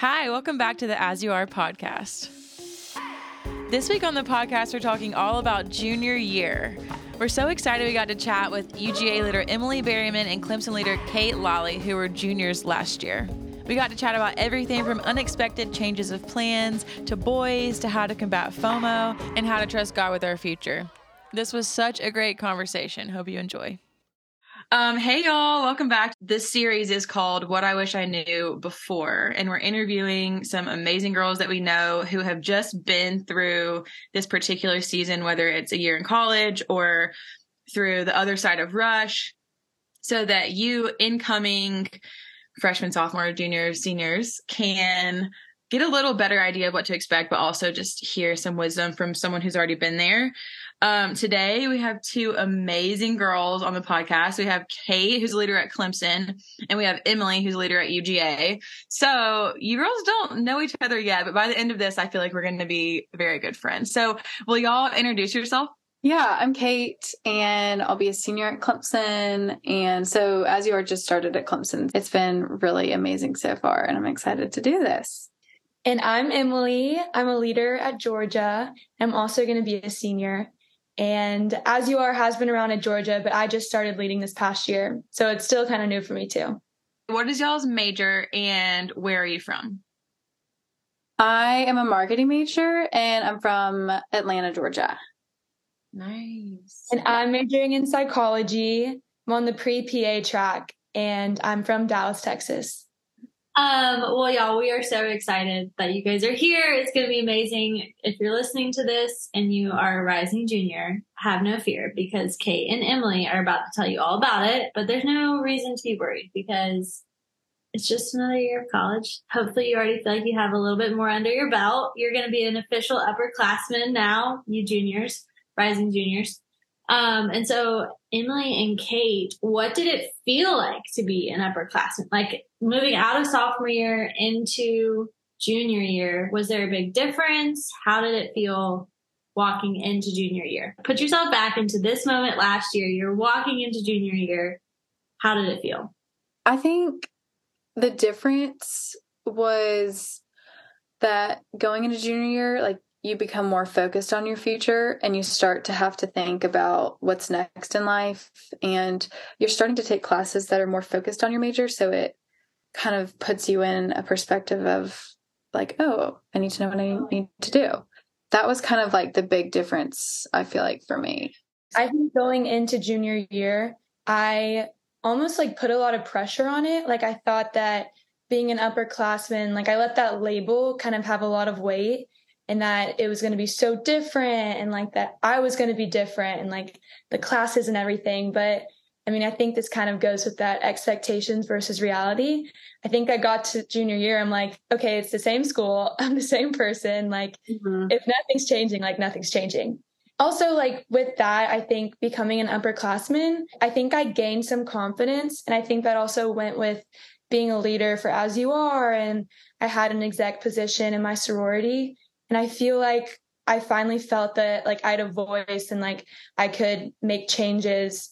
Hi, welcome back to the As You Are podcast. This week on the podcast, we're talking all about junior year. We're so excited we got to chat with UGA leader Emily Berryman and Clemson leader Kate Lalley, who were juniors last year. We got to chat about everything from unexpected changes of plans to boys to how to combat FOMO and how to trust God with our future. This was such a great conversation. Hope you enjoy. Um, hey y'all, welcome back. This series is called What I Wish I Knew Before, and we're interviewing some amazing girls that we know who have just been through this particular season, whether it's a year in college or through the other side of Rush, so that you incoming freshmen, sophomore, juniors, seniors can get a little better idea of what to expect, but also just hear some wisdom from someone who's already been there. Um, today we have two amazing girls on the podcast. We have Kate, who's a leader at Clemson, and we have Emily, who's a leader at UGA. So you girls don't know each other yet, but by the end of this, I feel like we're going to be very good friends. So will y'all introduce yourself? Yeah, I'm Kate, and I'll be a senior at Clemson. And so, as you are just started at Clemson, it's been really amazing so far, and I'm excited to do this. And I'm Emily. I'm a leader at Georgia. I'm also going to be a senior. And as you are has been around at Georgia, but I just started leading this past year. So it's still kind of new for me too. What is y'all's major and where are you from? I am a marketing major and I'm from Atlanta, Georgia. Nice. And I'm majoring in psychology. I'm on the pre PA track and I'm from Dallas, Texas. Um, well, y'all, we are so excited that you guys are here. It's going to be amazing. If you're listening to this and you are a rising junior, have no fear because Kate and Emily are about to tell you all about it. But there's no reason to be worried because it's just another year of college. Hopefully, you already feel like you have a little bit more under your belt. You're going to be an official upperclassman now, you juniors, rising juniors. Um, and so Emily and Kate, what did it feel like to be an upperclassman? Like moving out of sophomore year into junior year, was there a big difference? How did it feel walking into junior year? Put yourself back into this moment last year. You're walking into junior year. How did it feel? I think the difference was that going into junior year, like you become more focused on your future and you start to have to think about what's next in life. And you're starting to take classes that are more focused on your major. So it kind of puts you in a perspective of like oh i need to know what i need to do. That was kind of like the big difference i feel like for me. I think going into junior year i almost like put a lot of pressure on it. Like i thought that being an upperclassman like i let that label kind of have a lot of weight and that it was going to be so different and like that I was going to be different and like the classes and everything. But I mean, I think this kind of goes with that expectations versus reality. I think I got to junior year, I'm like, okay, it's the same school. I'm the same person. Like, mm-hmm. if nothing's changing, like nothing's changing. Also, like with that, I think becoming an upperclassman, I think I gained some confidence. And I think that also went with being a leader for As You Are. And I had an exec position in my sorority. And I feel like I finally felt that like I had a voice and like I could make changes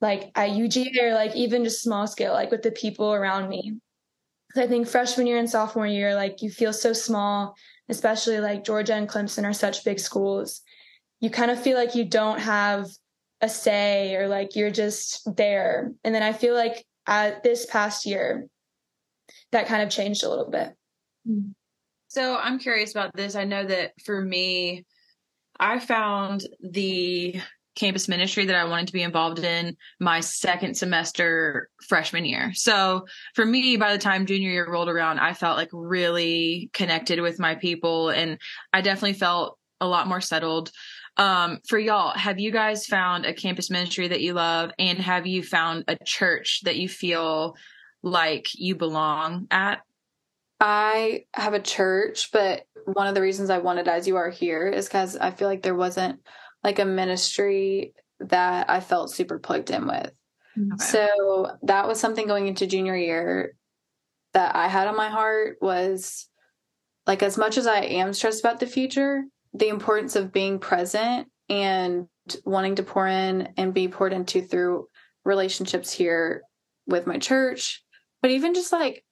like at UGA or like even just small scale, like with the people around me. I think freshman year and sophomore year, like you feel so small, especially like Georgia and Clemson are such big schools. You kind of feel like you don't have a say or like you're just there. And then I feel like at this past year, that kind of changed a little bit. Mm-hmm. So I'm curious about this. I know that for me, I found the campus ministry that I wanted to be involved in my second semester freshman year. So for me, by the time junior year rolled around, I felt like really connected with my people and I definitely felt a lot more settled. Um, for y'all, have you guys found a campus ministry that you love and have you found a church that you feel like you belong at? I have a church, but one of the reasons I wanted As You Are Here is because I feel like there wasn't like a ministry that I felt super plugged in with. Mm-hmm. Okay. So that was something going into junior year that I had on my heart was like as much as I am stressed about the future, the importance of being present and wanting to pour in and be poured into through relationships here with my church, but even just like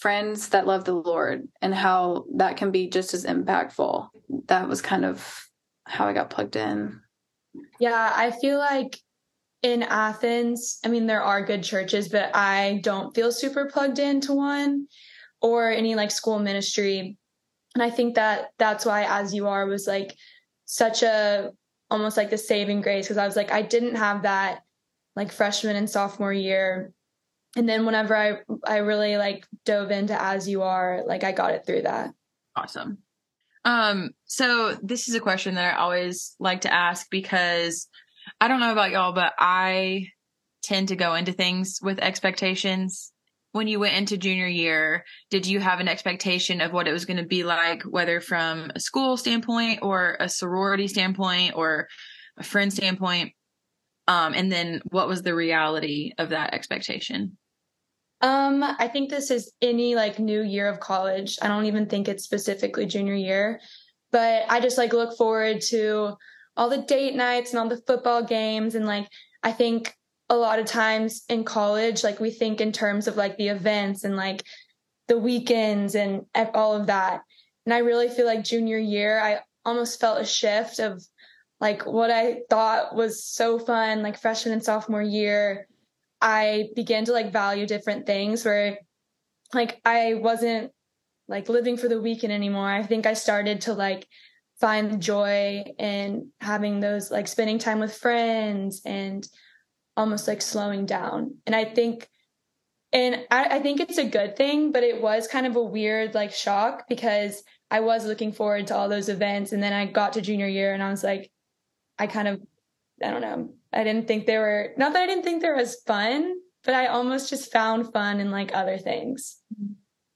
friends that love the Lord and how that can be just as impactful. That was kind of how I got plugged in. Yeah, I feel like in Athens, I mean, there are good churches, but I don't feel super plugged into one or any like school ministry. And I think that that's why As You Are was like such a almost like the saving grace because I was like, I didn't have that like freshman and sophomore year. And then whenever I I really like dove into As You Are, like I got it through that. Awesome. Um, so this is a question that I always like to ask because I don't know about y'all, but I tend to go into things with expectations. When you went into junior year, did you have an expectation of what it was going to be like, whether from a school standpoint or a sorority standpoint or a friend standpoint? Um, and then what was the reality of that expectation? Um, I think this is any like new year of college. I don't even think it's specifically junior year, but I just like look forward to all the date nights and all the football games. And like, I think a lot of times in college, like we think in terms of like the events and like the weekends and all of that. And I really feel like junior year, I almost felt a shift of like what I thought was so fun, like freshman and sophomore year I began to like value different things where like I wasn't like living for the weekend anymore. I think I started to like find joy in having those like spending time with friends and almost like slowing down. And I think and I, I think it's a good thing, but it was kind of a weird like shock because I was looking forward to all those events and then I got to junior year and I was like I kind of I don't know. I didn't think they were not that I didn't think there was fun, but I almost just found fun in like other things.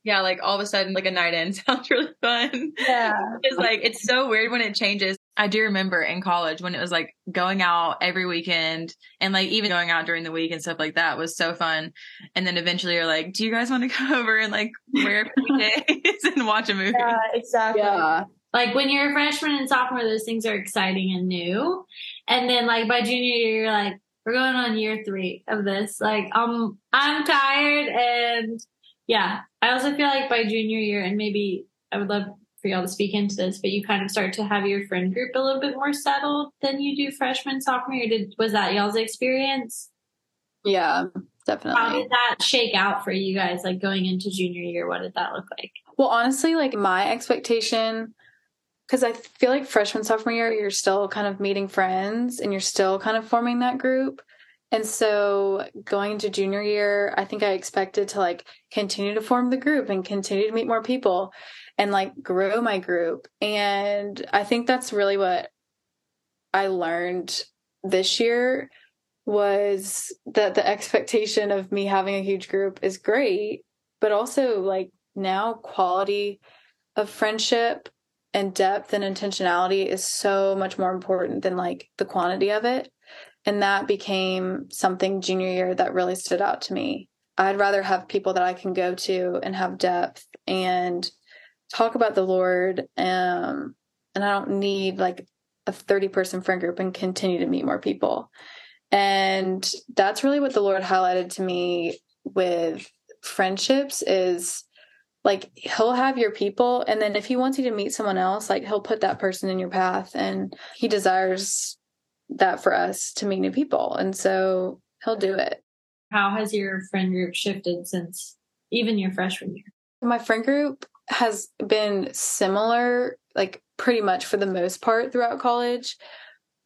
Yeah, like all of a sudden, like a night in sounds really fun. Yeah. it's like, it's so weird when it changes. I do remember in college when it was like going out every weekend and like even going out during the week and stuff like that was so fun. And then eventually you're like, do you guys want to come over and like wear PJs and watch a movie? Yeah, exactly. Yeah. Like when you're a freshman and sophomore, those things are exciting and new. And then like by junior year, you're like, we're going on year three of this. Like, um, I'm tired. And yeah, I also feel like by junior year, and maybe I would love for y'all to speak into this, but you kind of start to have your friend group a little bit more settled than you do freshman, sophomore year. Did, was that y'all's experience? Yeah, definitely. How did that shake out for you guys, like going into junior year? What did that look like? Well, honestly, like my expectation because I feel like freshman, sophomore year, you're still kind of meeting friends and you're still kind of forming that group. And so going into junior year, I think I expected to like continue to form the group and continue to meet more people and like grow my group. And I think that's really what I learned this year was that the expectation of me having a huge group is great, but also like now quality of friendship and depth and intentionality is so much more important than like the quantity of it. And that became something junior year that really stood out to me. I'd rather have people that I can go to and have depth and talk about the Lord. Um, and I don't need like a 30 person friend group and continue to meet more people. And that's really what the Lord highlighted to me with friendships is like he'll have your people and then if he wants you to meet someone else like he'll put that person in your path and he desires that for us to meet new people and so he'll do it. How has your friend group shifted since even your freshman year? My friend group has been similar like pretty much for the most part throughout college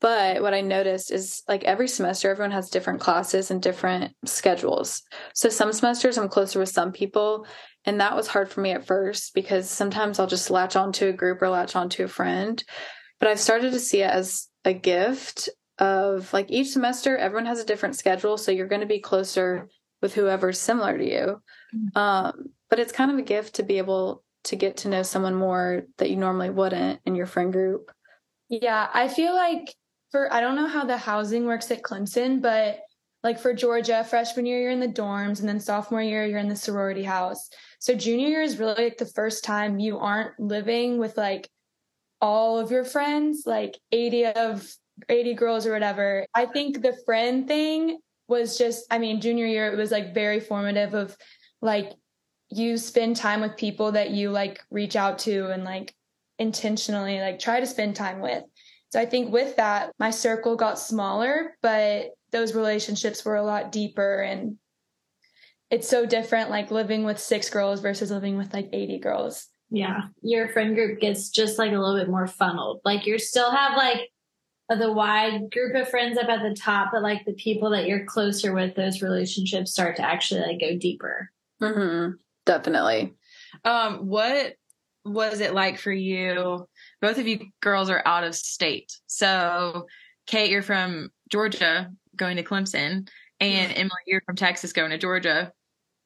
but what I noticed is like every semester, everyone has different classes and different schedules. So some semesters I'm closer with some people. And that was hard for me at first because sometimes I'll just latch onto a group or latch onto a friend. But I've started to see it as a gift of like each semester, everyone has a different schedule. So you're going to be closer with whoever's similar to you. Mm-hmm. Um, but it's kind of a gift to be able to get to know someone more that you normally wouldn't in your friend group. Yeah, I feel like for I don't know how the housing works at Clemson, but like for Georgia, freshman year you're in the dorms, and then sophomore year you're in the sorority house. So junior year is really like the first time you aren't living with like all of your friends, like 80 of 80 girls or whatever. I think the friend thing was just, I mean, junior year, it was like very formative of like you spend time with people that you like reach out to and like intentionally like try to spend time with. So I think with that, my circle got smaller, but those relationships were a lot deeper and it's so different like living with six girls versus living with like 80 girls. Yeah. Your friend group gets just like a little bit more funneled. Like you still have like the wide group of friends up at the top, but like the people that you're closer with, those relationships start to actually like go deeper. Mm-hmm. Definitely. Um, what was it like for you? Both of you girls are out of state. So, Kate, you're from Georgia going to Clemson, and Emily, you're from Texas going to Georgia.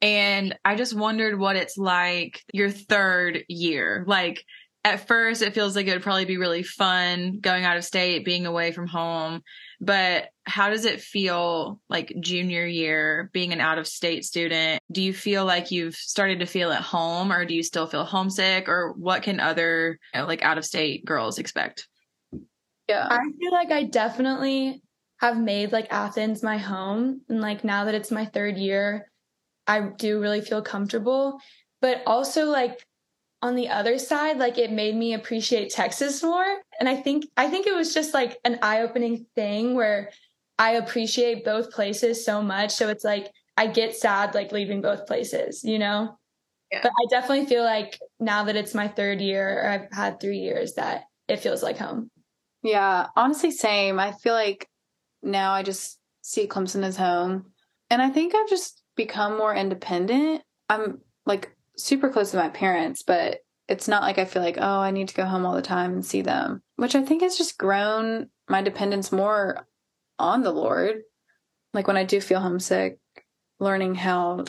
And I just wondered what it's like your third year. Like, at first, it feels like it would probably be really fun going out of state, being away from home. But how does it feel like junior year, being an out of state student? Do you feel like you've started to feel at home or do you still feel homesick? Or what can other you know, like out of state girls expect? Yeah. I feel like I definitely have made like Athens my home. And like now that it's my third year, I do really feel comfortable. But also, like, on the other side, like it made me appreciate Texas more. And I think I think it was just like an eye-opening thing where I appreciate both places so much. So it's like I get sad like leaving both places, you know? Yeah. But I definitely feel like now that it's my third year or I've had three years that it feels like home. Yeah, honestly, same. I feel like now I just see Clemson as home. And I think I've just become more independent. I'm like super close to my parents, but it's not like I feel like, oh, I need to go home all the time and see them, which I think has just grown my dependence more on the Lord. Like when I do feel homesick, learning how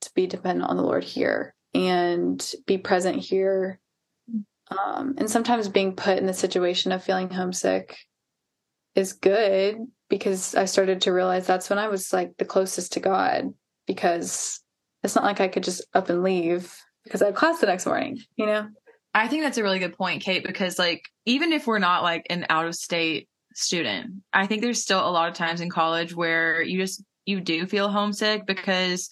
to be dependent on the Lord here and be present here. Um, and sometimes being put in the situation of feeling homesick is good because I started to realize that's when I was like the closest to God because it's not like I could just up and leave because I have class the next morning, you know? I think that's a really good point, Kate, because like even if we're not like an out of state student, I think there's still a lot of times in college where you just you do feel homesick because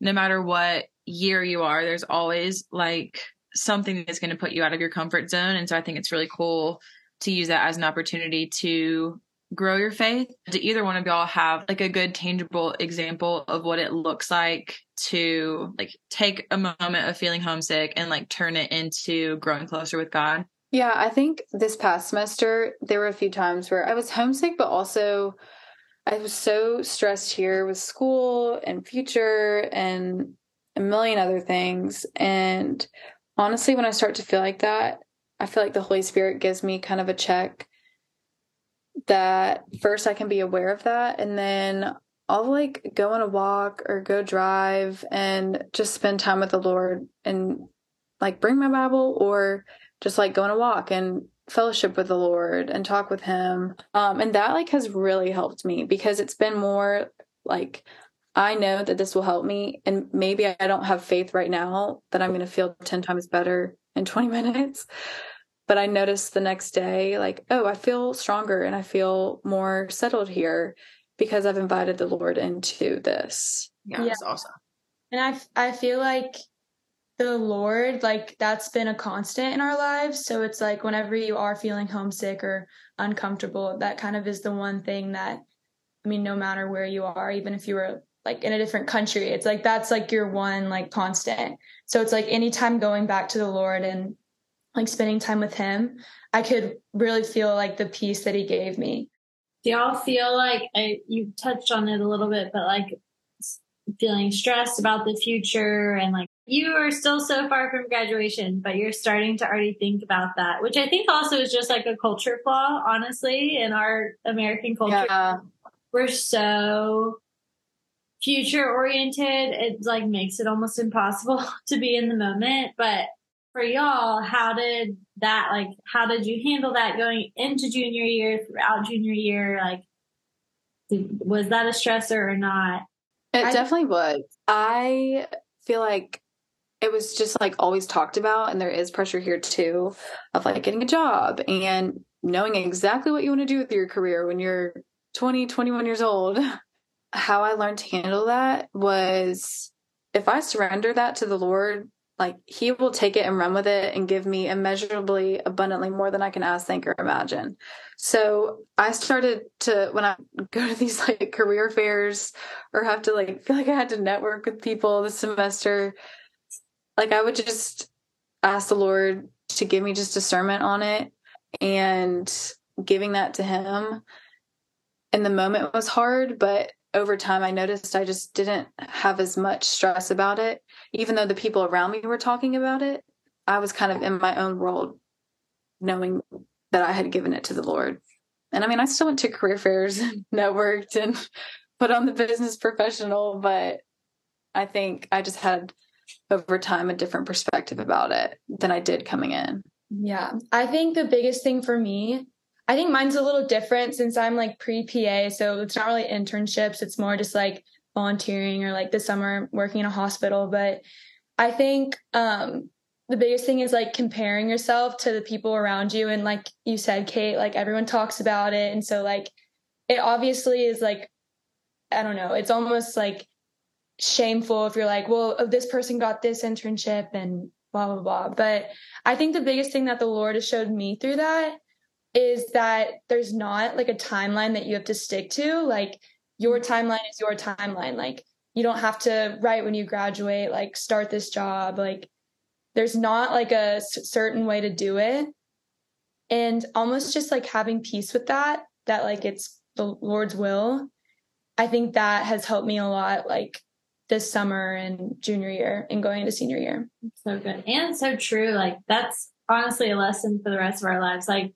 no matter what year you are, there's always like something that's going to put you out of your comfort zone. And so I think it's really cool to use that as an opportunity to grow your faith? Do either one of y'all have like a good tangible example of what it looks like to like take a moment of feeling homesick and like turn it into growing closer with God? Yeah, I think this past semester there were a few times where I was homesick, but also I was so stressed here with school and future and a million other things. And honestly, when I start to feel like that, I feel like the Holy Spirit gives me kind of a check that first I can be aware of that and then I'll like go on a walk or go drive and just spend time with the Lord and like bring my Bible or just like go on a walk and fellowship with the Lord and talk with him. Um and that like has really helped me because it's been more like I know that this will help me and maybe I don't have faith right now that I'm going to feel 10 times better in 20 minutes but I noticed the next day, like, oh, I feel stronger and I feel more settled here because I've invited the Lord into this. Yeah, yeah. that's awesome. And I, I feel like the Lord, like, that's been a constant in our lives. So it's like whenever you are feeling homesick or uncomfortable, that kind of is the one thing that, I mean, no matter where you are, even if you were like in a different country, it's like that's like your one like constant. So it's like anytime going back to the Lord and like spending time with him, I could really feel like the peace that he gave me. Do y'all feel like I, you touched on it a little bit, but like feeling stressed about the future and like you are still so far from graduation, but you're starting to already think about that, which I think also is just like a culture flaw, honestly, in our American culture. Yeah. We're so future oriented. It like makes it almost impossible to be in the moment. But for y'all, how did that like how did you handle that going into junior year throughout junior year? Like did, was that a stressor or not? It I, definitely was. I feel like it was just like always talked about and there is pressure here too of like getting a job and knowing exactly what you want to do with your career when you're 20 21 years old how i learned to handle that was if I surrender that to the Lord, like he will take it and run with it and give me immeasurably abundantly more than I can ask, think, or imagine. So I started to when I go to these like career fairs or have to like feel like I had to network with people this semester, like I would just ask the Lord to give me just discernment on it and giving that to him in the moment was hard, but over time I noticed I just didn't have as much stress about it. Even though the people around me were talking about it, I was kind of in my own world knowing that I had given it to the Lord. And I mean, I still went to career fairs and networked and put on the business professional, but I think I just had over time a different perspective about it than I did coming in. Yeah. I think the biggest thing for me I think mine's a little different since I'm like pre PA. So it's not really internships. It's more just like volunteering or like this summer working in a hospital. But I think um, the biggest thing is like comparing yourself to the people around you. And like you said, Kate, like everyone talks about it. And so like it obviously is like, I don't know, it's almost like shameful if you're like, well, oh, this person got this internship and blah, blah, blah. But I think the biggest thing that the Lord has showed me through that is that there's not like a timeline that you have to stick to. Like your mm-hmm. timeline is your timeline. Like you don't have to write when you graduate, like start this job. Like there's not like a certain way to do it. And almost just like having peace with that, that like it's the Lord's will. I think that has helped me a lot, like this summer and junior year and going into senior year. So good. And so true. Like that's honestly a lesson for the rest of our lives. Like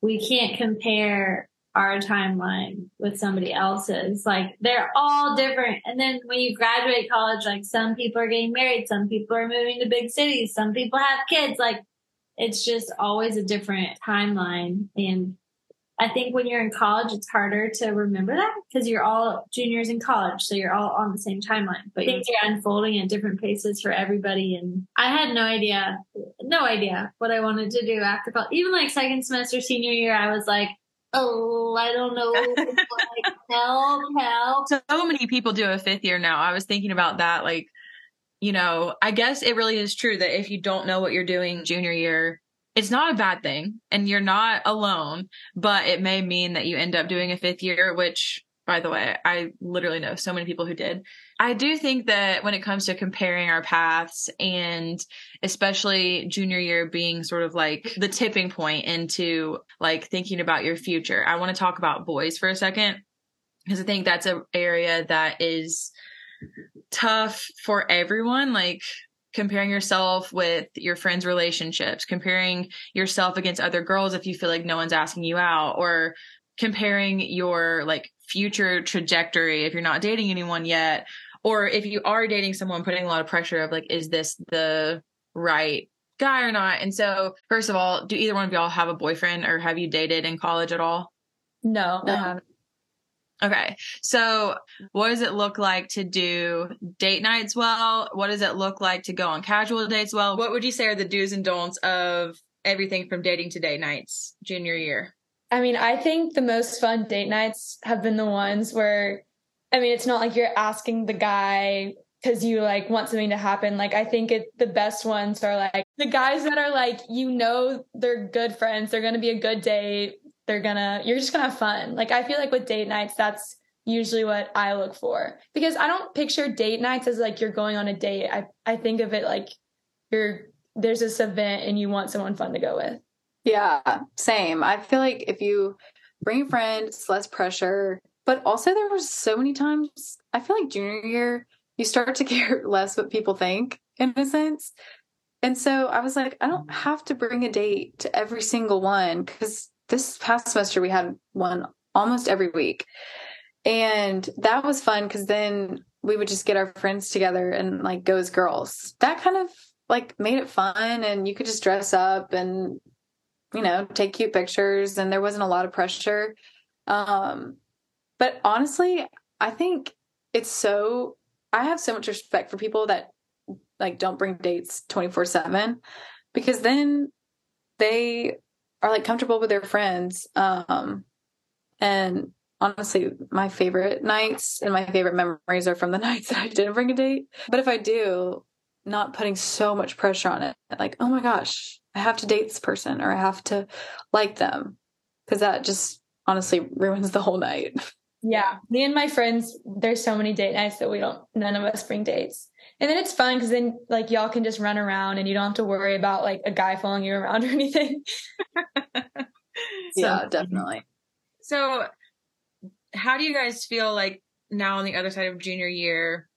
we can't compare our timeline with somebody else's. Like they're all different. And then when you graduate college, like some people are getting married, some people are moving to big cities, some people have kids. Like it's just always a different timeline. And I think when you're in college, it's harder to remember that because you're all juniors in college. So you're all on the same timeline, but things are unfolding at different paces for everybody. And I had no idea, no idea what I wanted to do after college. Even like second semester, senior year, I was like, oh, I don't know. like, help, help. So many people do a fifth year now. I was thinking about that. Like, you know, I guess it really is true that if you don't know what you're doing junior year, it's not a bad thing and you're not alone, but it may mean that you end up doing a fifth year, which by the way, I literally know so many people who did. I do think that when it comes to comparing our paths and especially junior year being sort of like the tipping point into like thinking about your future, I want to talk about boys for a second because I think that's an area that is tough for everyone. Like comparing yourself with your friends' relationships, comparing yourself against other girls if you feel like no one's asking you out, or comparing your like future trajectory if you're not dating anyone yet, or if you are dating someone, putting a lot of pressure of like, is this the right guy or not? And so, first of all, do either one of y'all have a boyfriend or have you dated in college at all? No, no. I haven't. Okay. So, what does it look like to do date nights well? What does it look like to go on casual dates well? What would you say are the do's and don'ts of everything from dating to date nights junior year? I mean, I think the most fun date nights have been the ones where, I mean, it's not like you're asking the guy because you like want something to happen. Like, I think it, the best ones are like the guys that are like, you know, they're good friends. They're going to be a good date they're gonna you're just gonna have fun. Like i feel like with date nights that's usually what i look for. Because i don't picture date nights as like you're going on a date. I i think of it like you're there's this event and you want someone fun to go with. Yeah same. I feel like if you bring a friend it's less pressure. But also there were so many times i feel like junior year you start to care less what people think in a sense. And so i was like i don't have to bring a date to every single one because this past semester we had one almost every week. And that was fun because then we would just get our friends together and like go as girls. That kind of like made it fun and you could just dress up and you know, take cute pictures and there wasn't a lot of pressure. Um but honestly, I think it's so I have so much respect for people that like don't bring dates 24/7 because then they are like comfortable with their friends um and honestly, my favorite nights and my favorite memories are from the nights that I didn't bring a date. But if I do, not putting so much pressure on it, like, oh my gosh, I have to date this person or I have to like them. Cause that just honestly ruins the whole night. Yeah. Me and my friends, there's so many date nights that we don't, none of us bring dates. And then it's fun because then like y'all can just run around and you don't have to worry about like a guy following you around or anything. yeah, definitely. So, how do you guys feel like now on the other side of junior year?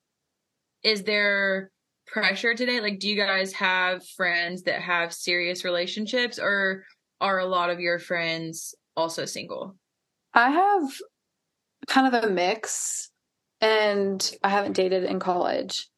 Is there pressure today? Like, do you guys have friends that have serious relationships, or are a lot of your friends also single? I have kind of a mix, and I haven't dated in college.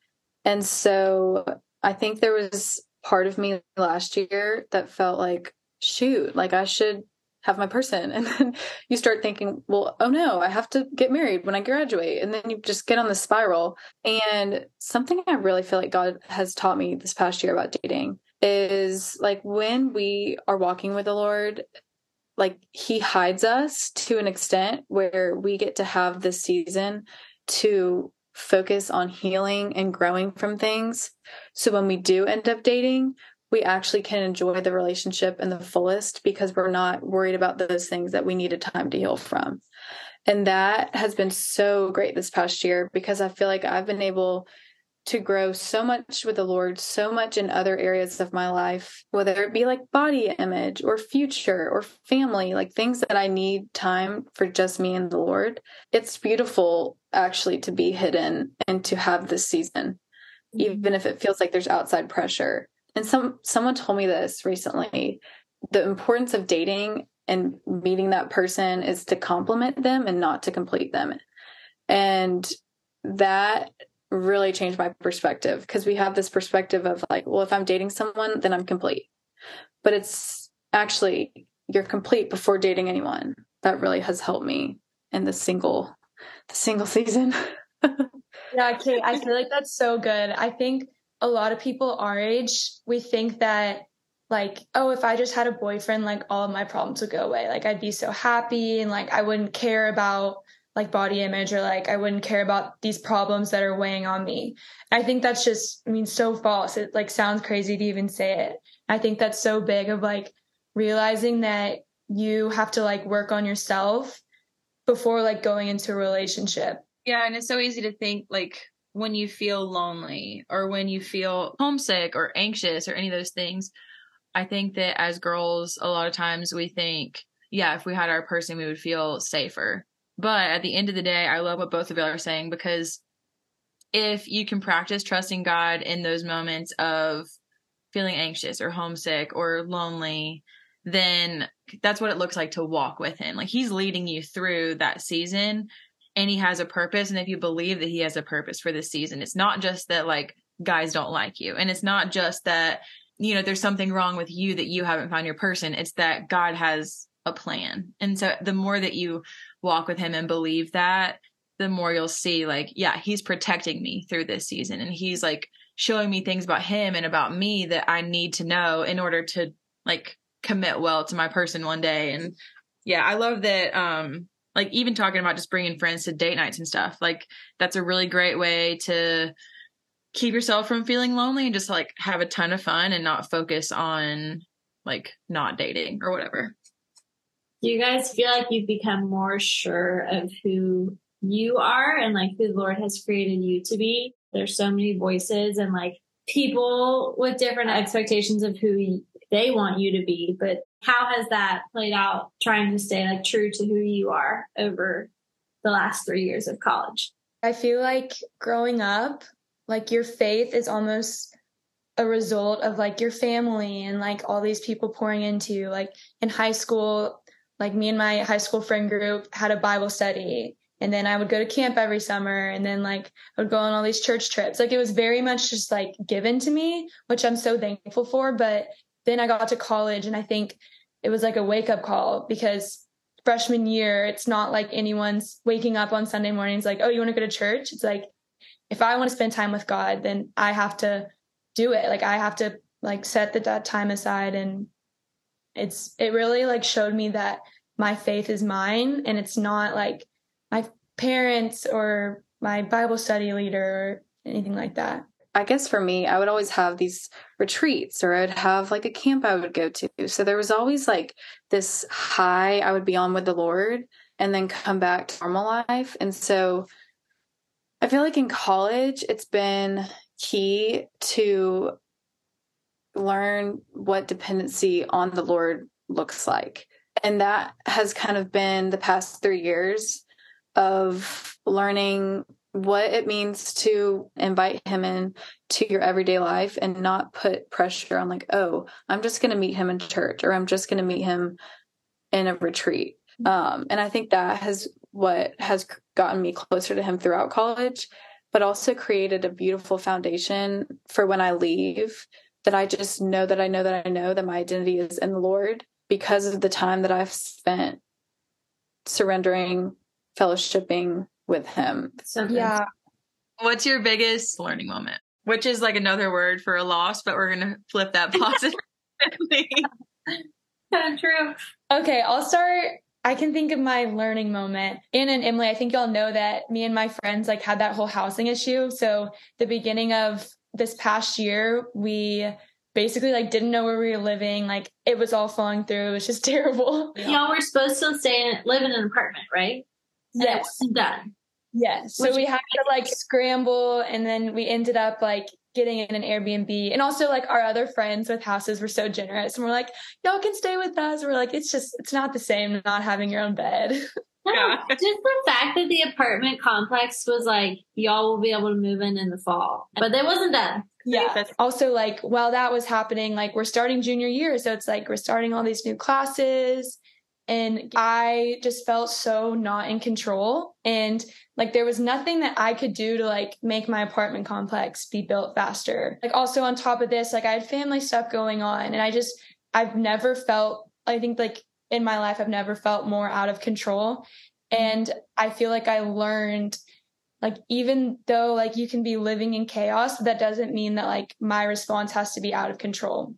And so I think there was part of me last year that felt like, shoot, like I should have my person. And then you start thinking, well, oh no, I have to get married when I graduate. And then you just get on the spiral. And something I really feel like God has taught me this past year about dating is like when we are walking with the Lord, like he hides us to an extent where we get to have this season to focus on healing and growing from things. So when we do end up dating, we actually can enjoy the relationship in the fullest because we're not worried about those things that we needed time to heal from. And that has been so great this past year because I feel like I've been able to grow so much with the Lord, so much in other areas of my life, whether it be like body image or future or family, like things that I need time for just me and the Lord. It's beautiful actually to be hidden and to have this season, mm-hmm. even if it feels like there's outside pressure. And some someone told me this recently. The importance of dating and meeting that person is to complement them and not to complete them. And that really changed my perspective because we have this perspective of like, well, if I'm dating someone, then I'm complete. But it's actually you're complete before dating anyone. That really has helped me in the single the single season. yeah, Kate, I feel like that's so good. I think a lot of people our age, we think that like, oh, if I just had a boyfriend, like all of my problems would go away. Like I'd be so happy and like I wouldn't care about like body image or like I wouldn't care about these problems that are weighing on me. I think that's just I mean so false. It like sounds crazy to even say it. I think that's so big of like realizing that you have to like work on yourself before like going into a relationship. Yeah, and it's so easy to think like when you feel lonely or when you feel homesick or anxious or any of those things. I think that as girls, a lot of times we think, yeah, if we had our person, we would feel safer but at the end of the day, I love what both of y'all are saying because if you can practice trusting God in those moments of feeling anxious or homesick or lonely, then that's what it looks like to walk with Him. Like He's leading you through that season and He has a purpose. And if you believe that He has a purpose for this season, it's not just that like guys don't like you. And it's not just that, you know, there's something wrong with you that you haven't found your person. It's that God has a plan. And so the more that you walk with him and believe that, the more you'll see like, yeah, he's protecting me through this season and he's like showing me things about him and about me that I need to know in order to like commit well to my person one day. And yeah, I love that um like even talking about just bringing friends to date nights and stuff. Like that's a really great way to keep yourself from feeling lonely and just like have a ton of fun and not focus on like not dating or whatever. Do you guys feel like you've become more sure of who you are and like who the Lord has created you to be? There's so many voices and like people with different expectations of who they want you to be. But how has that played out trying to stay like true to who you are over the last three years of college? I feel like growing up, like your faith is almost a result of like your family and like all these people pouring into you. Like in high school, like me and my high school friend group had a Bible study. And then I would go to camp every summer and then like I would go on all these church trips. Like it was very much just like given to me, which I'm so thankful for. But then I got to college and I think it was like a wake up call because freshman year, it's not like anyone's waking up on Sunday mornings like, oh, you want to go to church? It's like, if I want to spend time with God, then I have to do it. Like I have to like set the, that time aside and it's it really like showed me that my faith is mine and it's not like my parents or my Bible study leader or anything like that. I guess for me, I would always have these retreats or I'd have like a camp I would go to. So there was always like this high I would be on with the Lord and then come back to normal life. And so I feel like in college, it's been key to learn what dependency on the Lord looks like. And that has kind of been the past three years of learning what it means to invite him in to your everyday life and not put pressure on like oh i'm just going to meet him in church or i'm just going to meet him in a retreat um, and i think that has what has gotten me closer to him throughout college but also created a beautiful foundation for when i leave that i just know that i know that i know that my identity is in the lord because of the time that i've spent surrendering fellowshipping with him. So Yeah. What's your biggest learning moment? Which is like another word for a loss, but we're gonna flip that positively. good. True. Okay, I'll start. I can think of my learning moment. Anna and Emily, I think y'all know that me and my friends like had that whole housing issue. So the beginning of this past year, we basically like didn't know where we were living. Like it was all falling through. It was just terrible. Y'all were supposed to stay in live in an apartment, right? And Yes. done. Yes. So Which- we had to like scramble and then we ended up like getting in an Airbnb. And also like our other friends with houses were so generous and we're like, y'all can stay with us. We're like, it's just it's not the same not having your own bed. No, Yeah. just the fact that the apartment complex was like, y'all will be able to move in in the fall, but it wasn't done. Yeah. That's- Also, like, while that was happening, like, we're starting junior year. So it's like we're starting all these new classes. And I just felt so not in control. And like, there was nothing that I could do to like make my apartment complex be built faster. Like, also on top of this, like, I had family stuff going on. And I just, I've never felt, I think, like, in my life, I've never felt more out of control. And I feel like I learned like even though like you can be living in chaos that doesn't mean that like my response has to be out of control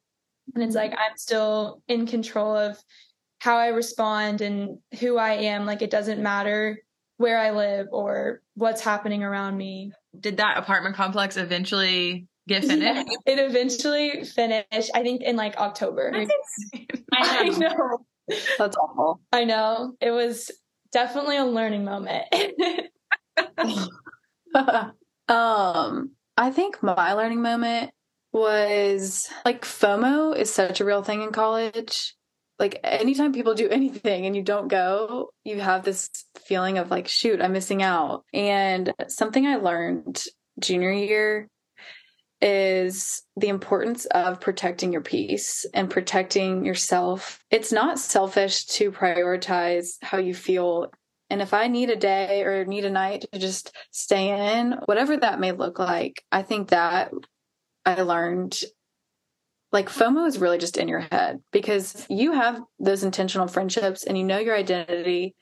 and it's like i'm still in control of how i respond and who i am like it doesn't matter where i live or what's happening around me Did that apartment complex eventually get finished? it eventually finished i think in like october I i know. That's awful. i know it was definitely a learning moment um, I think my learning moment was like FOMO is such a real thing in college. Like anytime people do anything and you don't go, you have this feeling of like, shoot, I'm missing out. And something I learned junior year is the importance of protecting your peace and protecting yourself. It's not selfish to prioritize how you feel and if I need a day or need a night to just stay in, whatever that may look like, I think that I learned like FOMO is really just in your head because you have those intentional friendships and you know your identity.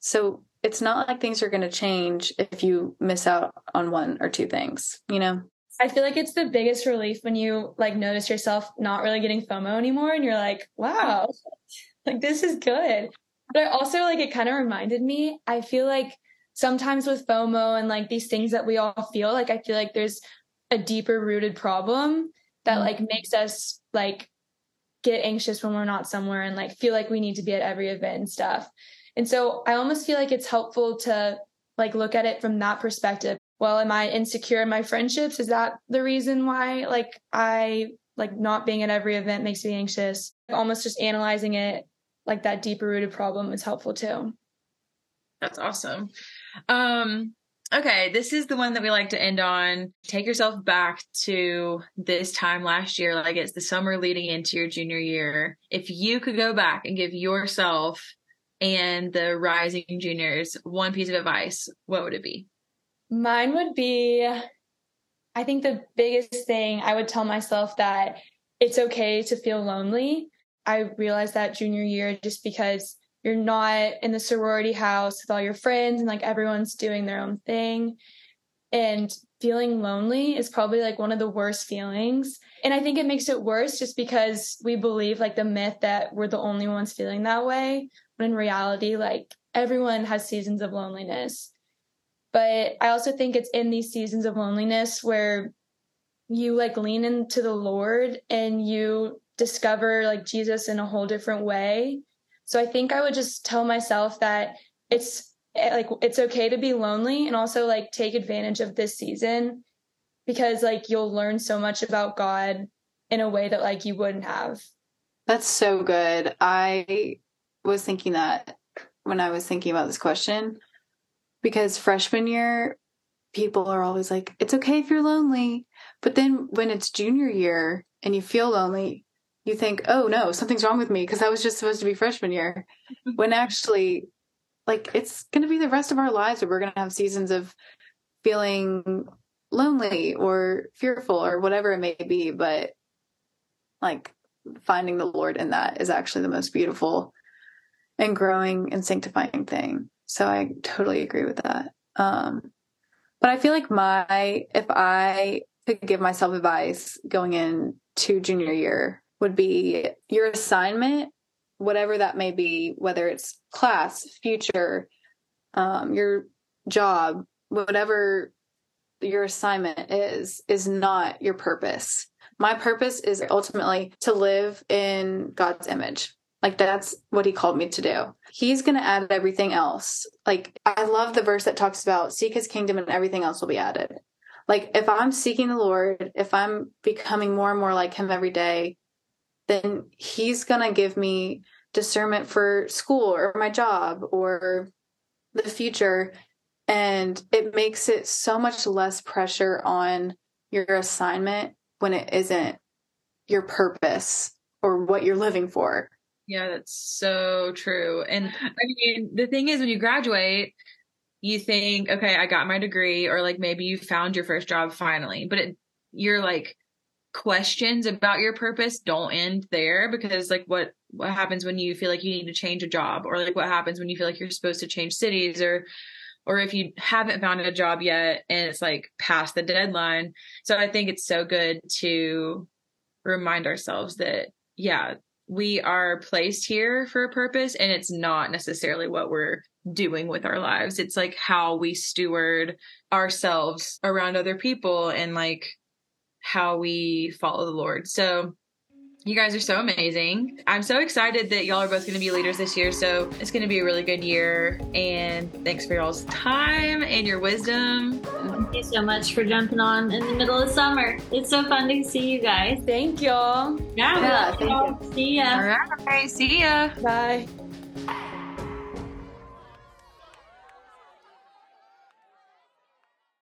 So it's not like things are going to change if you miss out on one or two things, you know? I feel like it's the biggest relief when you like notice yourself not really getting FOMO anymore and you're like, wow, like this is good. But I also like it kind of reminded me, I feel like sometimes with FOMO and like these things that we all feel, like I feel like there's a deeper rooted problem that like mm-hmm. makes us like get anxious when we're not somewhere and like feel like we need to be at every event and stuff. And so I almost feel like it's helpful to like look at it from that perspective. Well, am I insecure in my friendships? Is that the reason why like I like not being at every event makes me anxious? Almost just analyzing it like that deeper rooted problem is helpful too. That's awesome. Um, okay, this is the one that we like to end on. Take yourself back to this time last year, like it's the summer leading into your junior year. If you could go back and give yourself and the rising juniors one piece of advice, what would it be? Mine would be I think the biggest thing I would tell myself that it's okay to feel lonely. I realized that junior year just because you're not in the sorority house with all your friends and like everyone's doing their own thing. And feeling lonely is probably like one of the worst feelings. And I think it makes it worse just because we believe like the myth that we're the only ones feeling that way. When in reality, like everyone has seasons of loneliness. But I also think it's in these seasons of loneliness where you like lean into the Lord and you discover like Jesus in a whole different way. So I think I would just tell myself that it's eh, like it's okay to be lonely and also like take advantage of this season because like you'll learn so much about God in a way that like you wouldn't have. That's so good. I was thinking that when I was thinking about this question because freshman year people are always like it's okay if you're lonely, but then when it's junior year and you feel lonely, you think, "Oh no, something's wrong with me because I was just supposed to be freshman year." when actually like it's going to be the rest of our lives that we're going to have seasons of feeling lonely or fearful or whatever it may be, but like finding the Lord in that is actually the most beautiful and growing and sanctifying thing. So I totally agree with that. Um, but I feel like my, if I could give myself advice going into junior year, would be your assignment, whatever that may be, whether it's class, future, um, your job, whatever your assignment is, is not your purpose. My purpose is ultimately to live in God's image. Like that's what he called me to do. He's going to add everything else. Like I love the verse that talks about seek his kingdom and everything else will be added. Like if I'm seeking the Lord, if I'm becoming more and more like him every day, then he's going to give me discernment for school or my job or the future and it makes it so much less pressure on your assignment when it isn't your purpose or what you're living for. Yeah, that's so true. And I mean, the thing is, when you graduate, you think, okay, I got my degree, or like maybe you found your first job finally, but it, you're like, questions about your purpose don't end there because like what what happens when you feel like you need to change a job or like what happens when you feel like you're supposed to change cities or or if you haven't found a job yet and it's like past the deadline. So I think it's so good to remind ourselves that, yeah, we are placed here for a purpose and it's not necessarily what we're doing with our lives. It's like how we steward ourselves around other people and like how we follow the Lord. So you guys are so amazing. I'm so excited that y'all are both going to be leaders this year. So it's going to be a really good year. And thanks for y'all's time and your wisdom. Thank you so much for jumping on in the middle of summer. It's so fun to see you guys. Thank y'all. Yeah, Yeah, thank you. See ya. All right. See ya. Bye.